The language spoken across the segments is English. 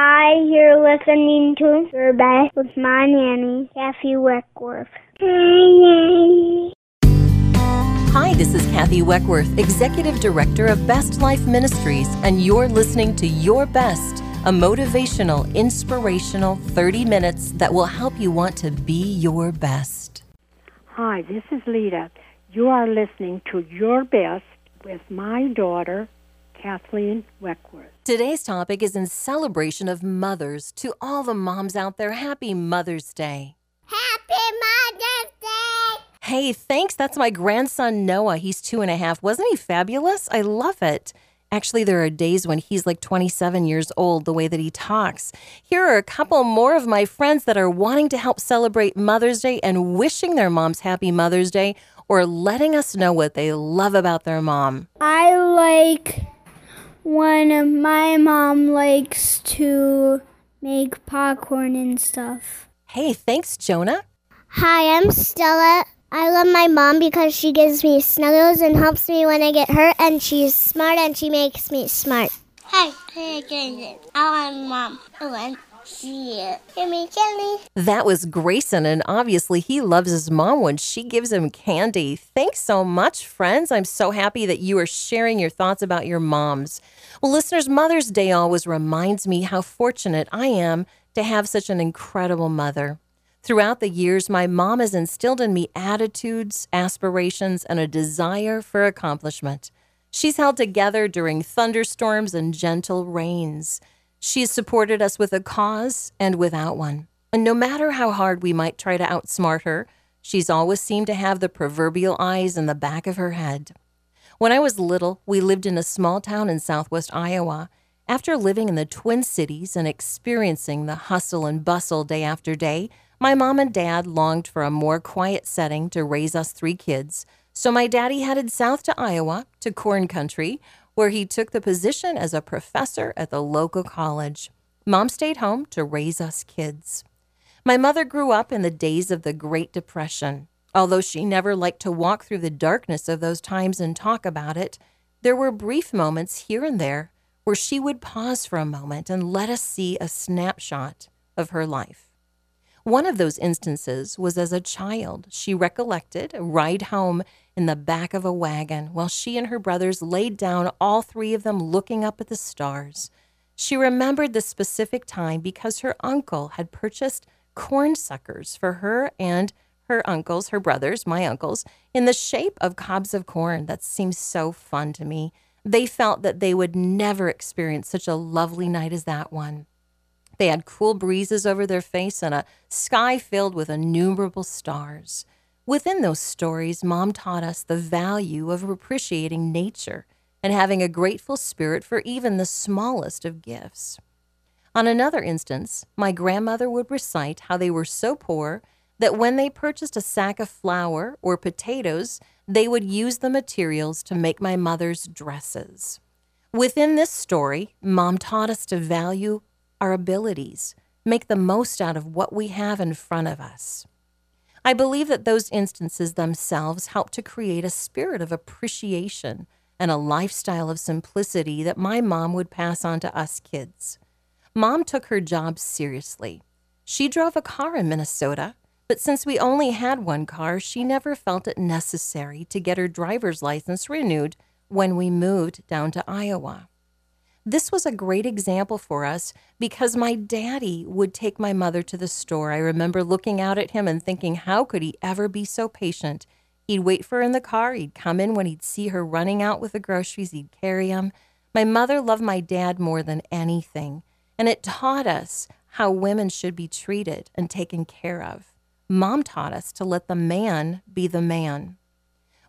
Hi, you're listening to Your Best with my nanny, Kathy Weckworth. Hi, Hi, this is Kathy Weckworth, Executive Director of Best Life Ministries, and you're listening to Your Best, a motivational, inspirational 30 minutes that will help you want to be your best. Hi, this is Lita. You are listening to Your Best with my daughter, Kathleen Weckworth. Today's topic is in celebration of mothers. To all the moms out there, happy Mother's Day. Happy Mother's Day! Hey, thanks. That's my grandson Noah. He's two and a half. Wasn't he fabulous? I love it. Actually, there are days when he's like 27 years old, the way that he talks. Here are a couple more of my friends that are wanting to help celebrate Mother's Day and wishing their moms happy Mother's Day or letting us know what they love about their mom. I like when my mom likes to make popcorn and stuff. Hey, thanks, Jonah. Hi, I'm Stella. I love my mom because she gives me snuggles and helps me when I get hurt, and she's smart and she makes me smart. Hi, I'm Grayson. I want mom. I want jelly. That was Grayson, and obviously he loves his mom when she gives him candy. Thanks so much, friends. I'm so happy that you are sharing your thoughts about your moms. Well, listeners, Mother's Day always reminds me how fortunate I am to have such an incredible mother. Throughout the years, my mom has instilled in me attitudes, aspirations, and a desire for accomplishment. She's held together during thunderstorms and gentle rains. She's supported us with a cause and without one. And no matter how hard we might try to outsmart her, she's always seemed to have the proverbial eyes in the back of her head. When I was little, we lived in a small town in southwest Iowa. After living in the Twin Cities and experiencing the hustle and bustle day after day, my mom and dad longed for a more quiet setting to raise us three kids. So my daddy headed south to Iowa, to corn country, where he took the position as a professor at the local college. Mom stayed home to raise us kids. My mother grew up in the days of the Great Depression. Although she never liked to walk through the darkness of those times and talk about it, there were brief moments here and there where she would pause for a moment and let us see a snapshot of her life. One of those instances was as a child. She recollected a ride home in the back of a wagon while she and her brothers laid down, all three of them looking up at the stars. She remembered the specific time because her uncle had purchased corn suckers for her and her uncles, her brothers, my uncles, in the shape of cobs of corn. That seems so fun to me. They felt that they would never experience such a lovely night as that one. They had cool breezes over their face and a sky filled with innumerable stars. Within those stories, Mom taught us the value of appreciating nature and having a grateful spirit for even the smallest of gifts. On another instance, my grandmother would recite how they were so poor that when they purchased a sack of flour or potatoes, they would use the materials to make my mother's dresses. Within this story, Mom taught us to value our abilities, make the most out of what we have in front of us. I believe that those instances themselves help to create a spirit of appreciation and a lifestyle of simplicity that my mom would pass on to us kids. Mom took her job seriously. She drove a car in Minnesota, but since we only had one car, she never felt it necessary to get her driver's license renewed when we moved down to Iowa. This was a great example for us because my daddy would take my mother to the store. I remember looking out at him and thinking, how could he ever be so patient? He'd wait for her in the car. He'd come in when he'd see her running out with the groceries. He'd carry them. My mother loved my dad more than anything, and it taught us how women should be treated and taken care of. Mom taught us to let the man be the man.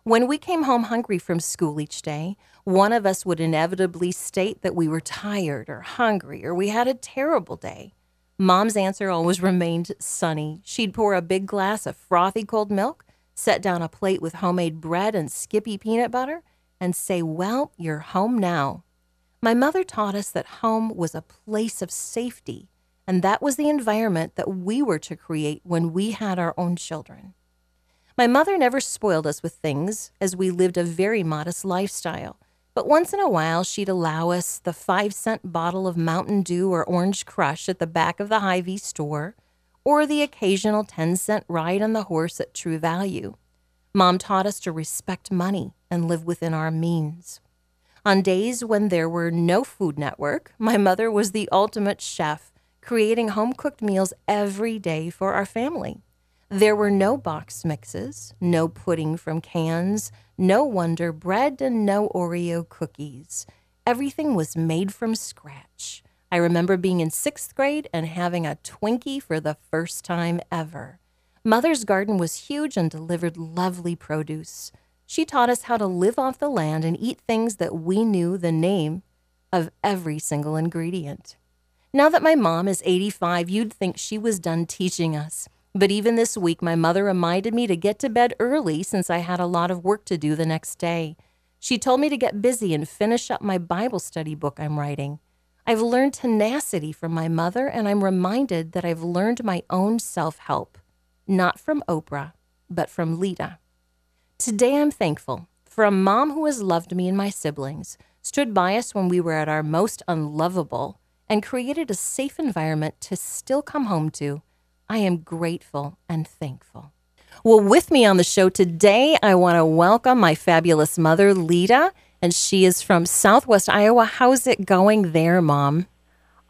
When we came home hungry from school each day, one of us would inevitably state that we were tired or hungry or we had a terrible day. Mom's answer always remained sunny. She'd pour a big glass of frothy cold milk, set down a plate with homemade bread and skippy peanut butter, and say, Well, you're home now. My mother taught us that home was a place of safety, and that was the environment that we were to create when we had our own children. My mother never spoiled us with things, as we lived a very modest lifestyle. But once in a while, she'd allow us the five cent bottle of Mountain Dew or Orange Crush at the back of the Hy-Vee store, or the occasional 10 cent ride on the horse at True Value. Mom taught us to respect money and live within our means. On days when there were no Food Network, my mother was the ultimate chef, creating home cooked meals every day for our family. There were no box mixes, no pudding from cans, no Wonder Bread, and no Oreo cookies. Everything was made from scratch. I remember being in sixth grade and having a Twinkie for the first time ever. Mother's garden was huge and delivered lovely produce. She taught us how to live off the land and eat things that we knew the name of every single ingredient. Now that my mom is 85, you'd think she was done teaching us. But even this week, my mother reminded me to get to bed early since I had a lot of work to do the next day. She told me to get busy and finish up my Bible study book I'm writing. I've learned tenacity from my mother, and I'm reminded that I've learned my own self help, not from Oprah, but from Lita. Today, I'm thankful for a mom who has loved me and my siblings, stood by us when we were at our most unlovable, and created a safe environment to still come home to I am grateful and thankful. Well, with me on the show today, I want to welcome my fabulous mother, Lita, and she is from Southwest Iowa. How's it going there, Mom?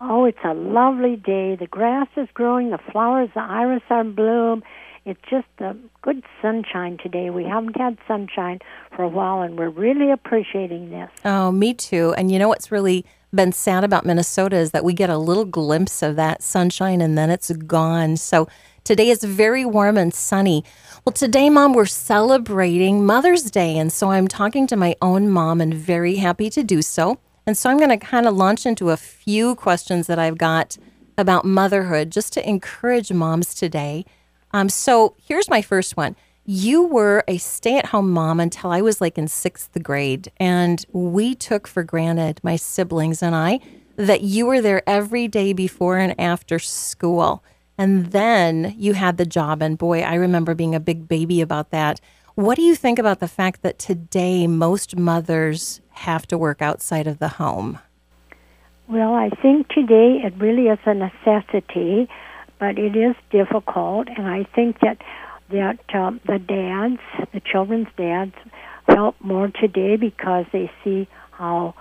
Oh, it's a lovely day. The grass is growing, the flowers, the iris are in bloom. It's just a good sunshine today. We haven't had sunshine for a while, and we're really appreciating this. Oh, me too. And you know what's really been sad about Minnesota is that we get a little glimpse of that sunshine and then it's gone. So today is very warm and sunny. Well, today, Mom, we're celebrating Mother's Day. And so I'm talking to my own mom and very happy to do so. And so I'm going to kind of launch into a few questions that I've got about motherhood just to encourage moms today. Um, so here's my first one you were a stay at home mom until I was like in sixth grade. And we took for granted, my siblings and I, that you were there every day before and after school. And then you had the job. And boy, I remember being a big baby about that. What do you think about the fact that today most mothers have to work outside of the home? Well, I think today it really is a necessity, but it is difficult. And I think that that um, the dads, the children's dads, help more today because they see how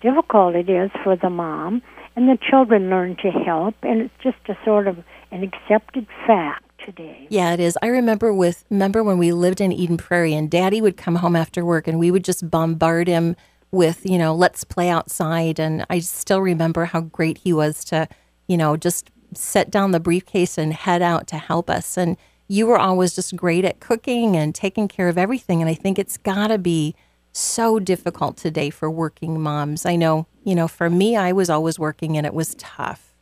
difficult it is for the mom, and the children learn to help, and it's just a sort of an accepted fact today. Yeah, it is. I remember with remember when we lived in Eden Prairie, and Daddy would come home after work, and we would just bombard him with you know let's play outside, and I still remember how great he was to you know just set down the briefcase and head out to help us and you were always just great at cooking and taking care of everything. And I think it's got to be so difficult today for working moms. I know, you know, for me, I was always working and it was tough.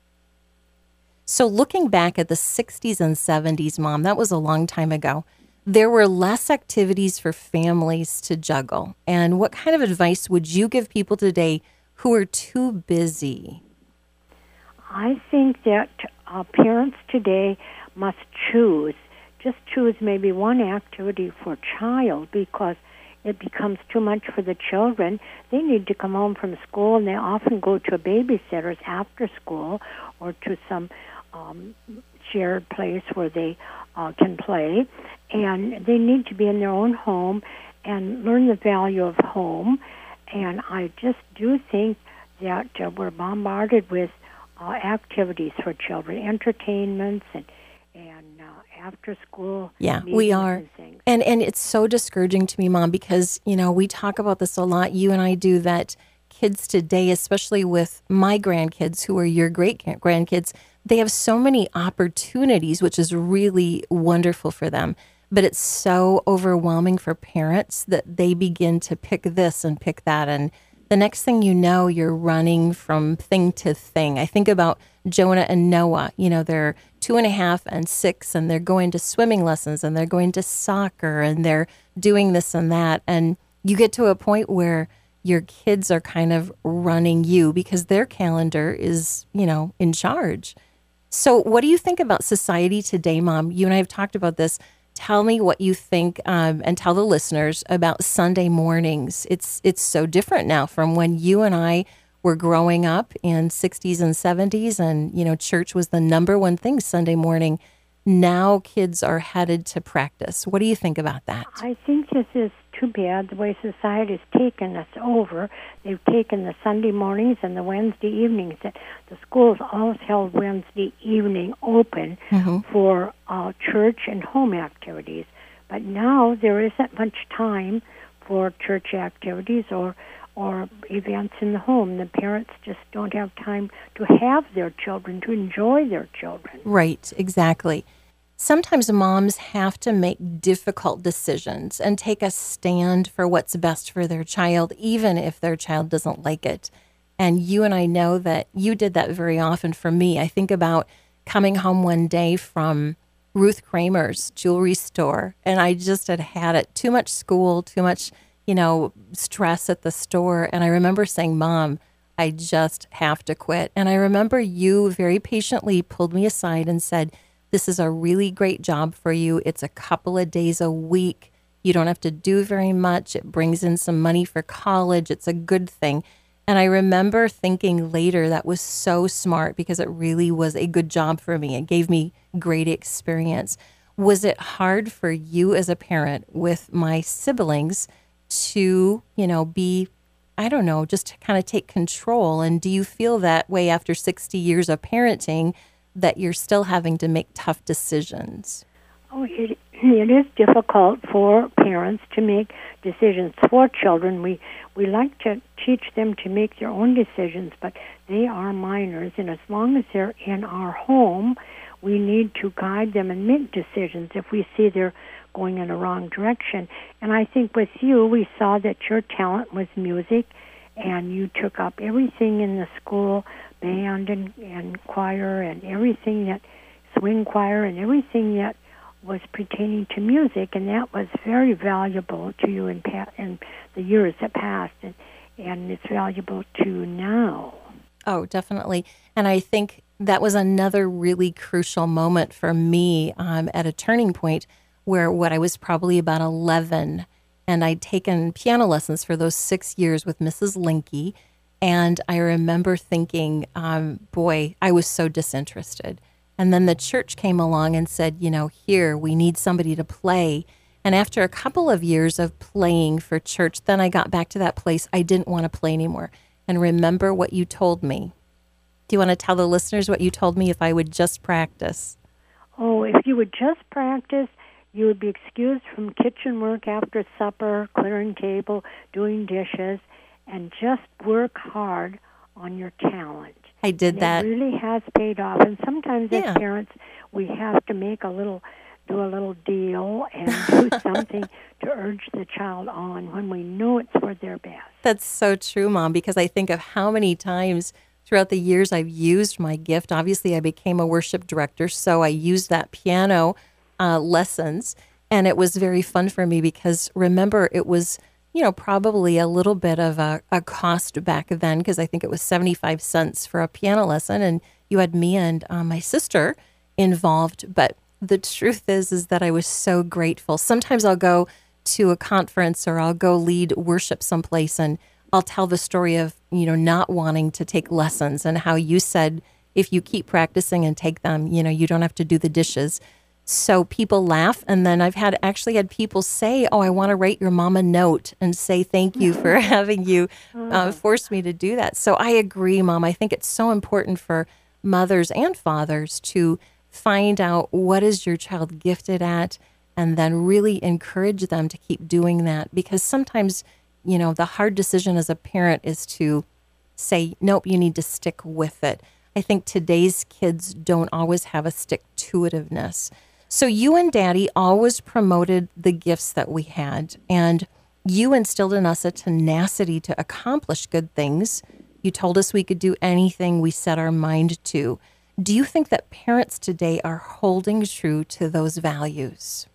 So, looking back at the 60s and 70s, mom, that was a long time ago. There were less activities for families to juggle. And what kind of advice would you give people today who are too busy? I think that uh, parents today must choose just choose maybe one activity for child because it becomes too much for the children. They need to come home from school, and they often go to a babysitter's after school or to some um, shared place where they uh, can play. And they need to be in their own home and learn the value of home. And I just do think that uh, we're bombarded with uh, activities for children, entertainments and after school. Yeah, we are. And, and and it's so discouraging to me, mom, because you know we talk about this a lot. You and I do that. Kids today, especially with my grandkids, who are your great grandkids, they have so many opportunities, which is really wonderful for them. But it's so overwhelming for parents that they begin to pick this and pick that and the next thing you know, you're running from thing to thing. I think about Jonah and Noah. You know, they're two and a half and six, and they're going to swimming lessons and they're going to soccer and they're doing this and that. And you get to a point where your kids are kind of running you because their calendar is, you know, in charge. So, what do you think about society today, Mom? You and I have talked about this tell me what you think um, and tell the listeners about Sunday mornings. It's it's so different now from when you and I were growing up in 60s and 70s and you know church was the number one thing Sunday morning. Now kids are headed to practice. What do you think about that? I think this is too bad the way society has taken us over. They've taken the Sunday mornings and the Wednesday evenings. That the schools always held Wednesday evening open Mm-hmm. for uh, church and home activities. But now there isn't much time for church activities or or events in the home. The parents just don't have time to have their children to enjoy their children. Right, exactly. Sometimes moms have to make difficult decisions and take a stand for what's best for their child, even if their child doesn't like it. And you and I know that you did that very often for me. I think about coming home one day from Ruth Kramer's jewelry store, and I just had had it too much school, too much, you know, stress at the store. And I remember saying, Mom, I just have to quit. And I remember you very patiently pulled me aside and said, This is a really great job for you. It's a couple of days a week. You don't have to do very much. It brings in some money for college. It's a good thing. And I remember thinking later that was so smart because it really was a good job for me. It gave me great experience. Was it hard for you as a parent with my siblings to, you know, be I don't know, just to kind of take control. And do you feel that way after 60 years of parenting that you're still having to make tough decisions? Oh, it, it is difficult for parents to make decisions for children. We we like to teach them to make their own decisions, but they are minors, and as long as they're in our home, we need to guide them and make decisions if we see they're going in a wrong direction. And I think with you, we saw that your talent was music, and you took up everything in the school band and, and choir and everything that swing choir and everything that was pertaining to music, and that was very valuable to you in, pa- in the years that passed, and, and it's valuable to now. Oh, definitely. And I think that was another really crucial moment for me um, at a turning point where what I was probably about 11 and I'd taken piano lessons for those six years with Mrs. Linky. And I remember thinking, um, boy, I was so disinterested. And then the church came along and said, you know, here, we need somebody to play. And after a couple of years of playing for church, then I got back to that place. I didn't want to play anymore. And remember what you told me. Do you want to tell the listeners what you told me if I would just practice? Oh, if you would just practice, you would be excused from kitchen work after supper, clearing table, doing dishes, and just work hard on your talent. I did And that. It really has paid off. And sometimes Yeah. as parents, we have to make a little, do a little deal and do something to urge the child on when we know it's for their best. That's so true, Mom, because I think of how many times throughout the years I've used my gift. Obviously, I became a worship director, so I used that piano uh, lessons, and it was very fun for me because remember, it was, you know, probably a little bit of a, a cost back then because I think it was 75 cents for a piano lesson, and you had me and uh, my sister involved. But the truth is, is that I was so grateful. Sometimes I'll go to a conference or I'll go lead worship someplace and I'll tell the story of, you know, not wanting to take lessons and how you said if you keep practicing and take them, you know, you don't have to do the dishes. So people laugh and then I've had actually had people say, "Oh, I want to write your mom a note and say thank you for having you uh, force me to do that." So I agree, mom. I think it's so important for mothers and fathers to find out what is your child gifted at and then really encourage them to keep doing that because sometimes you know the hard decision as a parent is to say nope you need to stick with it i think today's kids don't always have a stick to itiveness so you and daddy always promoted the gifts that we had and you instilled in us a tenacity to accomplish good things you told us we could do anything we set our mind to do you think that parents today are holding true to those values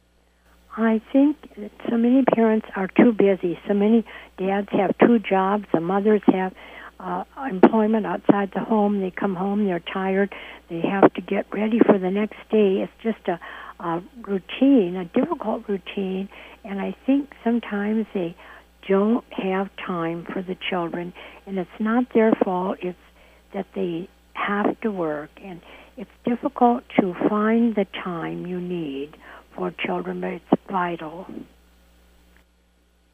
I think that so many parents are too busy. So many dads have two jobs. The mothers have uh, employment outside the home. They come home, they're tired, they have to get ready for the next day. It's just a, routine, a difficult routine, and I think sometimes they don't have time for the children, and it's not their fault. It's that they have to work, and it's difficult to find the time you need for children, but it's vital.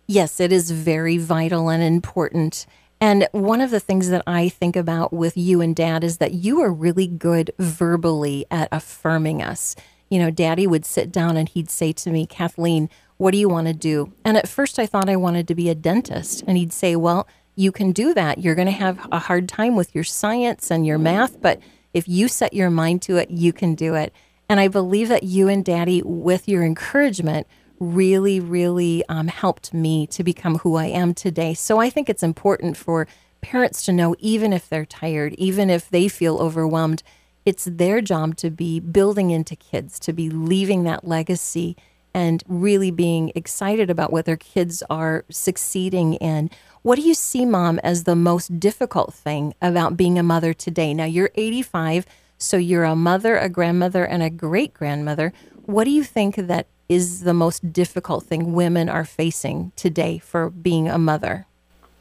Yes, it is very vital and important. And one of the things that I think about with you and dad is that you are really good verbally at affirming us. You know, daddy would sit down and he'd say to me, Kathleen, what do you want to do? And at first I thought I wanted to be a dentist. And he'd say, well, you can do that. You're going to have a hard time with your science and your math, but if you set your mind to it, you can do it. And I believe that you and daddy, with your encouragement, really, really um, helped me to become who I am today. So I think it's important for parents to know, even if they're tired, even if they feel overwhelmed, it's their job to be building into kids, to be leaving that legacy and really being excited about what their kids are succeeding in. What do you see, mom, as the most difficult thing about being a mother today? Now, you're 85, so you're a mother, a grandmother, and a great grandmother. What do you think that is the most difficult thing women are facing today for being a mother?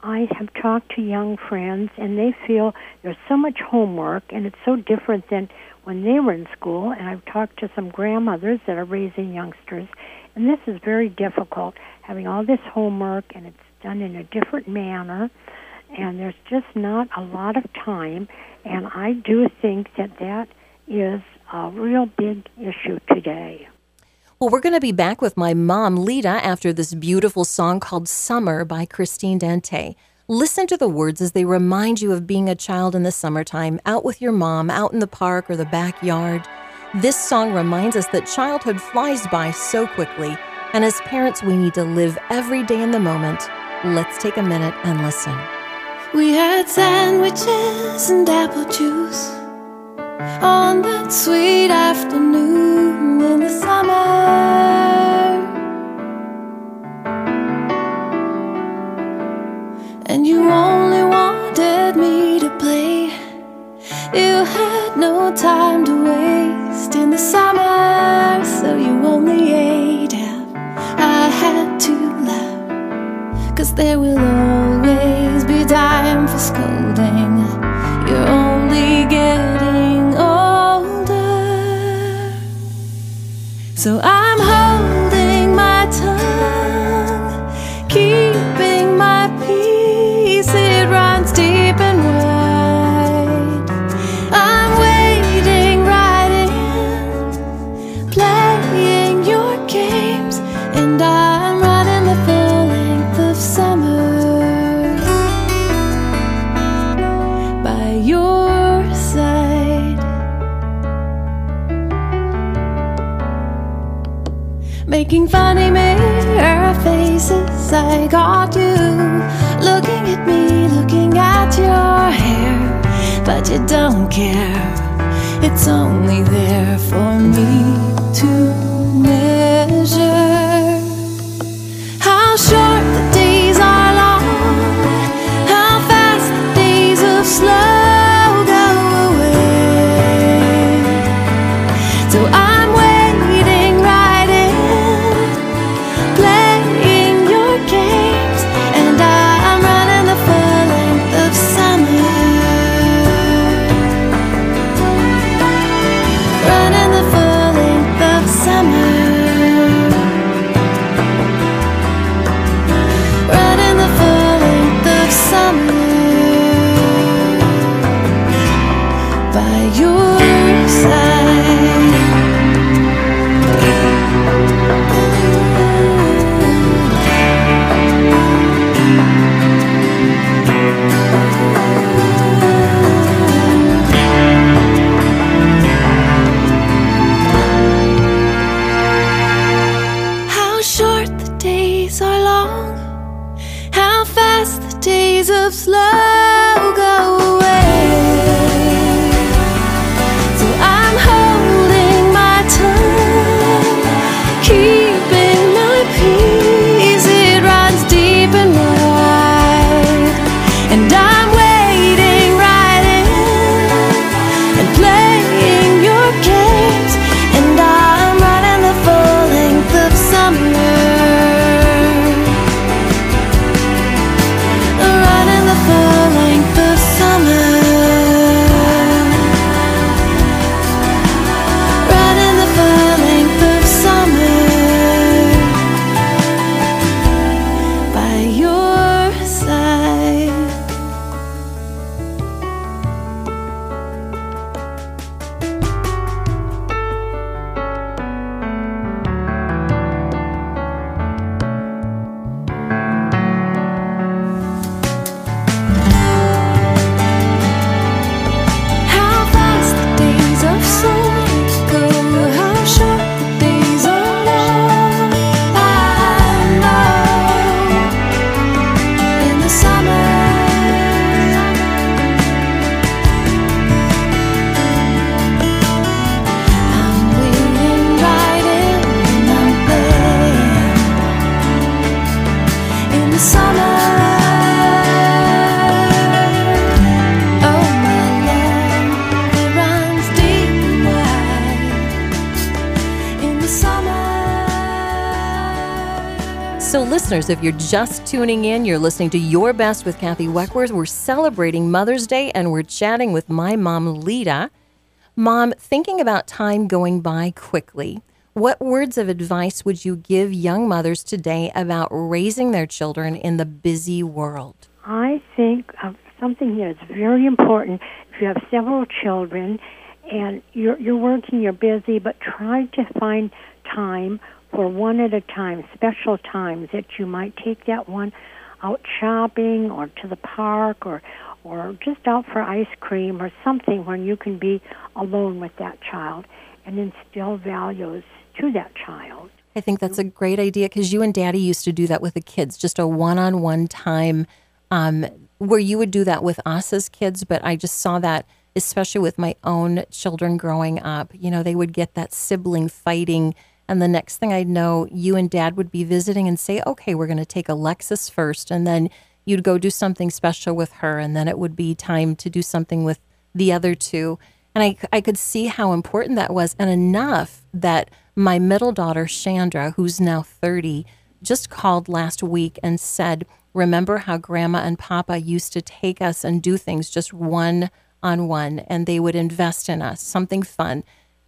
I have talked to young friends, and they feel there's so much homework, and it's so different than when they were in school. And I've talked to some grandmothers that are raising youngsters, and this is very difficult having all this homework, and it's done in a different manner, and there's just not a lot of time. And I do think that that is a real big issue today. Well, we're going to be back with my mom, Lita, after this beautiful song called Summer by Christine Dente. Listen to the words as they remind you of being a child in the summertime, out with your mom, out in the park or the backyard. This song reminds us that childhood flies by so quickly, and as parents, we need to live every day in the moment. Let's take a minute and listen. We had sandwiches and apple juice on that sweet afternoon in the summer. And you only wanted me to play. You had no time to waste in the summer, so you only ate half. I had to laugh, cause there will always be time for scolding. You're only getting So I'm holding funny mirror faces, I got you looking at me, looking at your hair, but you don't care. It's only there for me to love. Listeners, if you're just tuning in, you're listening to Your Best with Kathy Weckworth. We're celebrating Mother's Day and we're chatting with my mom, Lita. Mom, thinking about time going by quickly, what words of advice would you give young mothers today about raising their children in the busy world? I think of something here that is very important. If you have several children and you're, you're working, you're busy, but try to find time for one at a time, special times that you might take that one out shopping or to the park or or just out for ice cream or something when you can be alone with that child and instill values to that child. I think that's a great idea because you and Daddy used to do that with the kids, just a one-on-one time um, where you would do that with us as kids. But I just saw that, especially with my own children growing up. You know, they would get that sibling fighting and the next thing I'd know, you and dad would be visiting and say, okay, we're going to take Alexis first. And then you'd go do something special with her. And then it would be time to do something with the other two. And I, I could see how important that was. And enough that my middle daughter, Chandra, who's now 30, just called last week and said, Remember how grandma and papa used to take us and do things just one on one, and they would invest in us, something fun.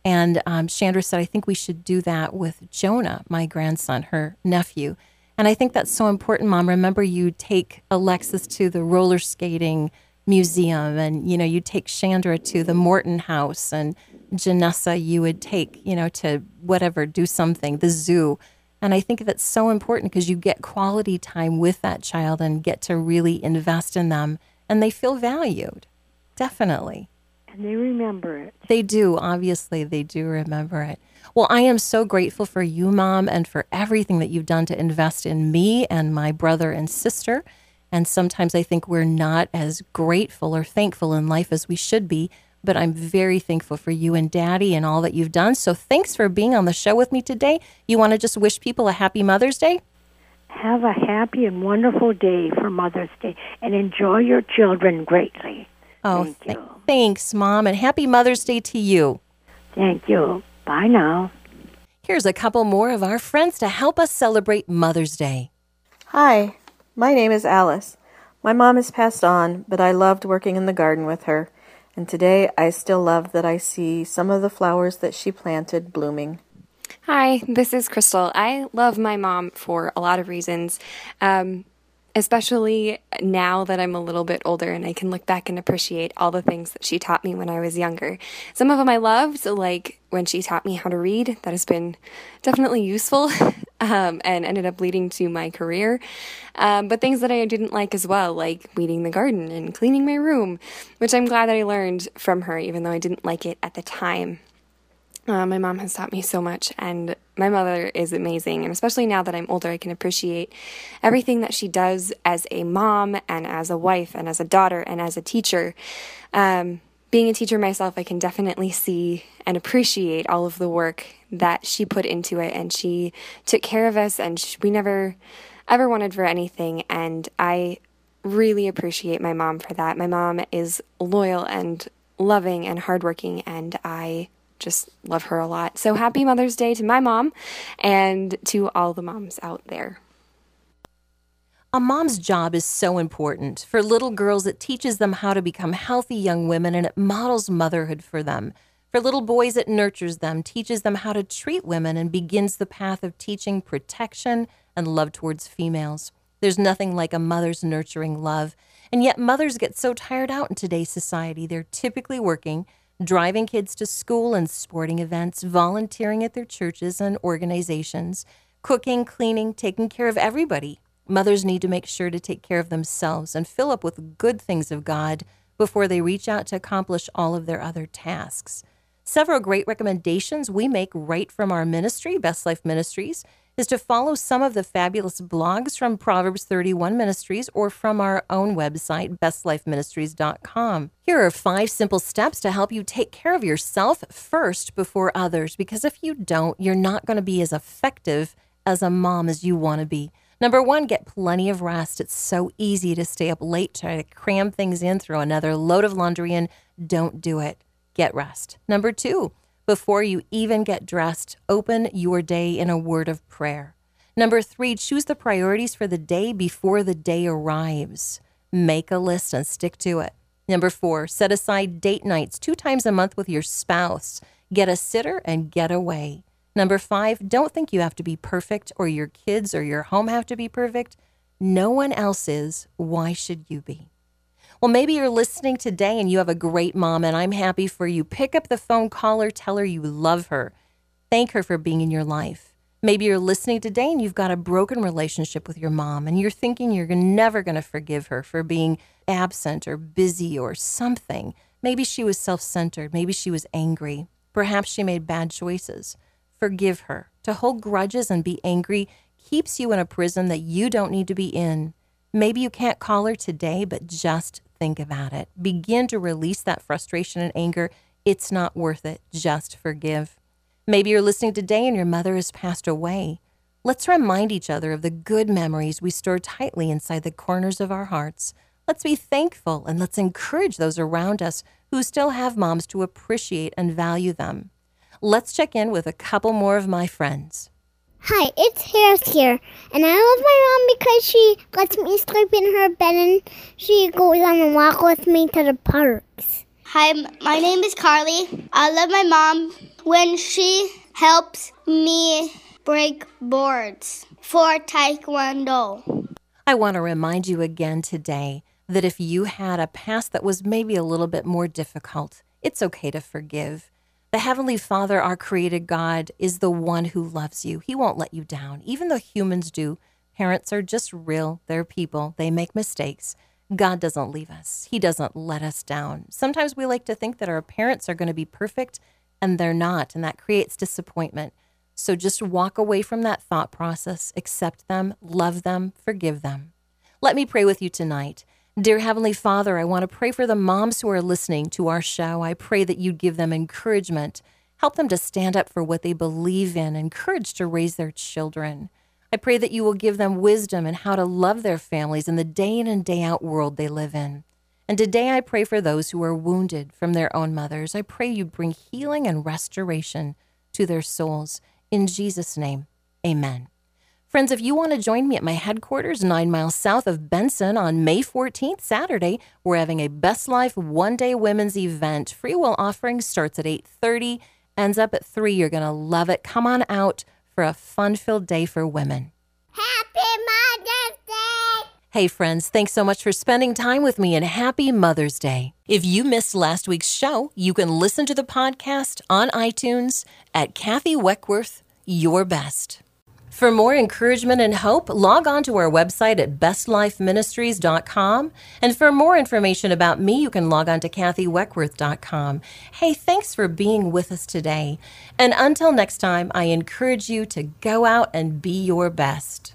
And um, Chandra said, I think we should do that with Jonah, my grandson, her nephew. And I think that's so important, Mom. Remember, you take Alexis to the roller skating museum, and you know, you take Chandra to the Morton House, and Janessa, you would take, you know, to whatever, do something, the zoo. And I think that's so important because you get quality time with that child and get to really invest in them, and they feel valued. Definitely and they remember it. They do. Obviously, they do remember it. Well, I am so grateful for you, Mom, and for everything that you've done to invest in me and my brother and sister. And sometimes I think we're not as grateful or thankful in life as we should be. But I'm very thankful for you and Daddy and all that you've done. So thanks for being on the show with me today. You want to just wish people a happy Mother's Day? Have a happy and wonderful day for Mother's Day and enjoy your children greatly. Oh, Thank th- thanks, Mom, and happy Mother's Day to you. Thank you. Bye now. Here's a couple more of our friends to help us celebrate Mother's Day. Hi, my name is Alice. My mom has passed on, but I loved working in the garden with her, and today I still love that I see some of the flowers that she planted blooming. Hi, this is Crystal. I love my mom for a lot of reasons. Um, especially now that I'm a little bit older and I can look back and appreciate all the things that she taught me when I was younger. Some of them I loved, like when she taught me how to read, that has been definitely useful um, and ended up leading to my career. Um, but things that I didn't like as well, like weeding the garden and cleaning my room, which I'm glad that I learned from her, even though I didn't like it at the time. Uh, my mom has taught me so much, and my mother is amazing. And especially now that I'm older, I can appreciate everything that she does as a mom, and as a wife, and as a daughter, and as a teacher. Um, being a teacher myself, I can definitely see and appreciate all of the work that she put into it. And she took care of us, and she, we never ever wanted for anything. And I really appreciate my mom for that. My mom is loyal and loving and hardworking, and I just love her a lot. So happy Mother's Day to my mom and to all the moms out there. A mom's job is so important. For little girls, it teaches them how to become healthy young women and it models motherhood for them. For little boys, it nurtures them, teaches them how to treat women, and begins the path of teaching protection and love towards females. There's nothing like a mother's nurturing love. And yet, mothers get so tired out in today's society. They're typically working driving kids to school and sporting events, volunteering at their churches and organizations, cooking, cleaning, taking care of everybody. Mothers need to make sure to take care of themselves and fill up with good things of God before they reach out to accomplish all of their other tasks. Several great recommendations we make right from our ministry, Best Life Ministries is to follow some of the fabulous blogs from Proverbs 31 Ministries or from our own website, bestlifeministries.com. Here are five simple steps to help you take care of yourself first before others, because if you don't, you're not going to be as effective as a mom as you want to be. Number one, get plenty of rest. It's so easy to stay up late, try to cram things in, throw another load of laundry in. Don't do it. Get rest. Number two, before you even get dressed, open your day in a word of prayer. Number three, choose the priorities for the day before the day arrives. Make a list and stick to it. Number four, set aside date nights two times a month with your spouse. Get a sitter and get away. Number five, don't think you have to be perfect or your kids or your home have to be perfect. No one else is. Why should you be? Well, maybe you're listening today and you have a great mom, and I'm happy for you. Pick up the phone, call her, tell her you love her. Thank her for being in your life. Maybe you're listening today and you've got a broken relationship with your mom and you're thinking you're never going to forgive her for being absent or busy or something. Maybe she was self centered. Maybe she was angry. Perhaps she made bad choices. Forgive her. To hold grudges and be angry keeps you in a prison that you don't need to be in. Maybe you can't call her today, but just think about it. Begin to release that frustration and anger. It's not worth it. Just forgive. Maybe you're listening today and your mother has passed away. Let's remind each other of the good memories we store tightly inside the corners of our hearts. Let's be thankful and let's encourage those around us who still have moms to appreciate and value them. Let's check in with a couple more of my friends. Hi, it's Harris here, and I love my mom because she lets me sleep in her bed and she goes on a walk with me to the parks. Hi, my name is Carly. I love my mom when she helps me break boards for Taekwondo. I want to remind you again today that if you had a past that was maybe a little bit more difficult, it's okay to forgive. The Heavenly Father, our created God, is the one who loves you. He won't let you down, even though humans do. Parents are just real, they're people, they make mistakes. God doesn't leave us, He doesn't let us down. Sometimes we like to think that our parents are going to be perfect, and they're not, and that creates disappointment. So just walk away from that thought process, accept them, love them, forgive them. Let me pray with you tonight. Dear Heavenly Father, I want to pray for the moms who are listening to our show. I pray that you'd give them encouragement, help them to stand up for what they believe in, and courage to raise their children. I pray that you will give them wisdom and how to love their families in the day in and day out world they live in. And today I pray for those who are wounded from their own mothers. I pray you bring healing and restoration to their souls. In Jesus' name, amen. Friends, if you want to join me at my headquarters nine miles south of Benson on May 14th, Saturday, we're having a Best Life one-day women's event. Free will offering starts at 8.30, ends up at 3. You're going to love it. Come on out for a fun-filled day for women. Happy Mother's Day! Hey, friends, thanks so much for spending time with me and happy Mother's Day. If you missed last week's show, you can listen to the podcast on iTunes at Kathy Weckworth, Your Best. For more encouragement and hope, log on to our website at bestlifeministries.com. And for more information about me, you can log on to kathyweckworth.com. Hey, thanks for being with us today. And until next time, I encourage you to go out and be your best.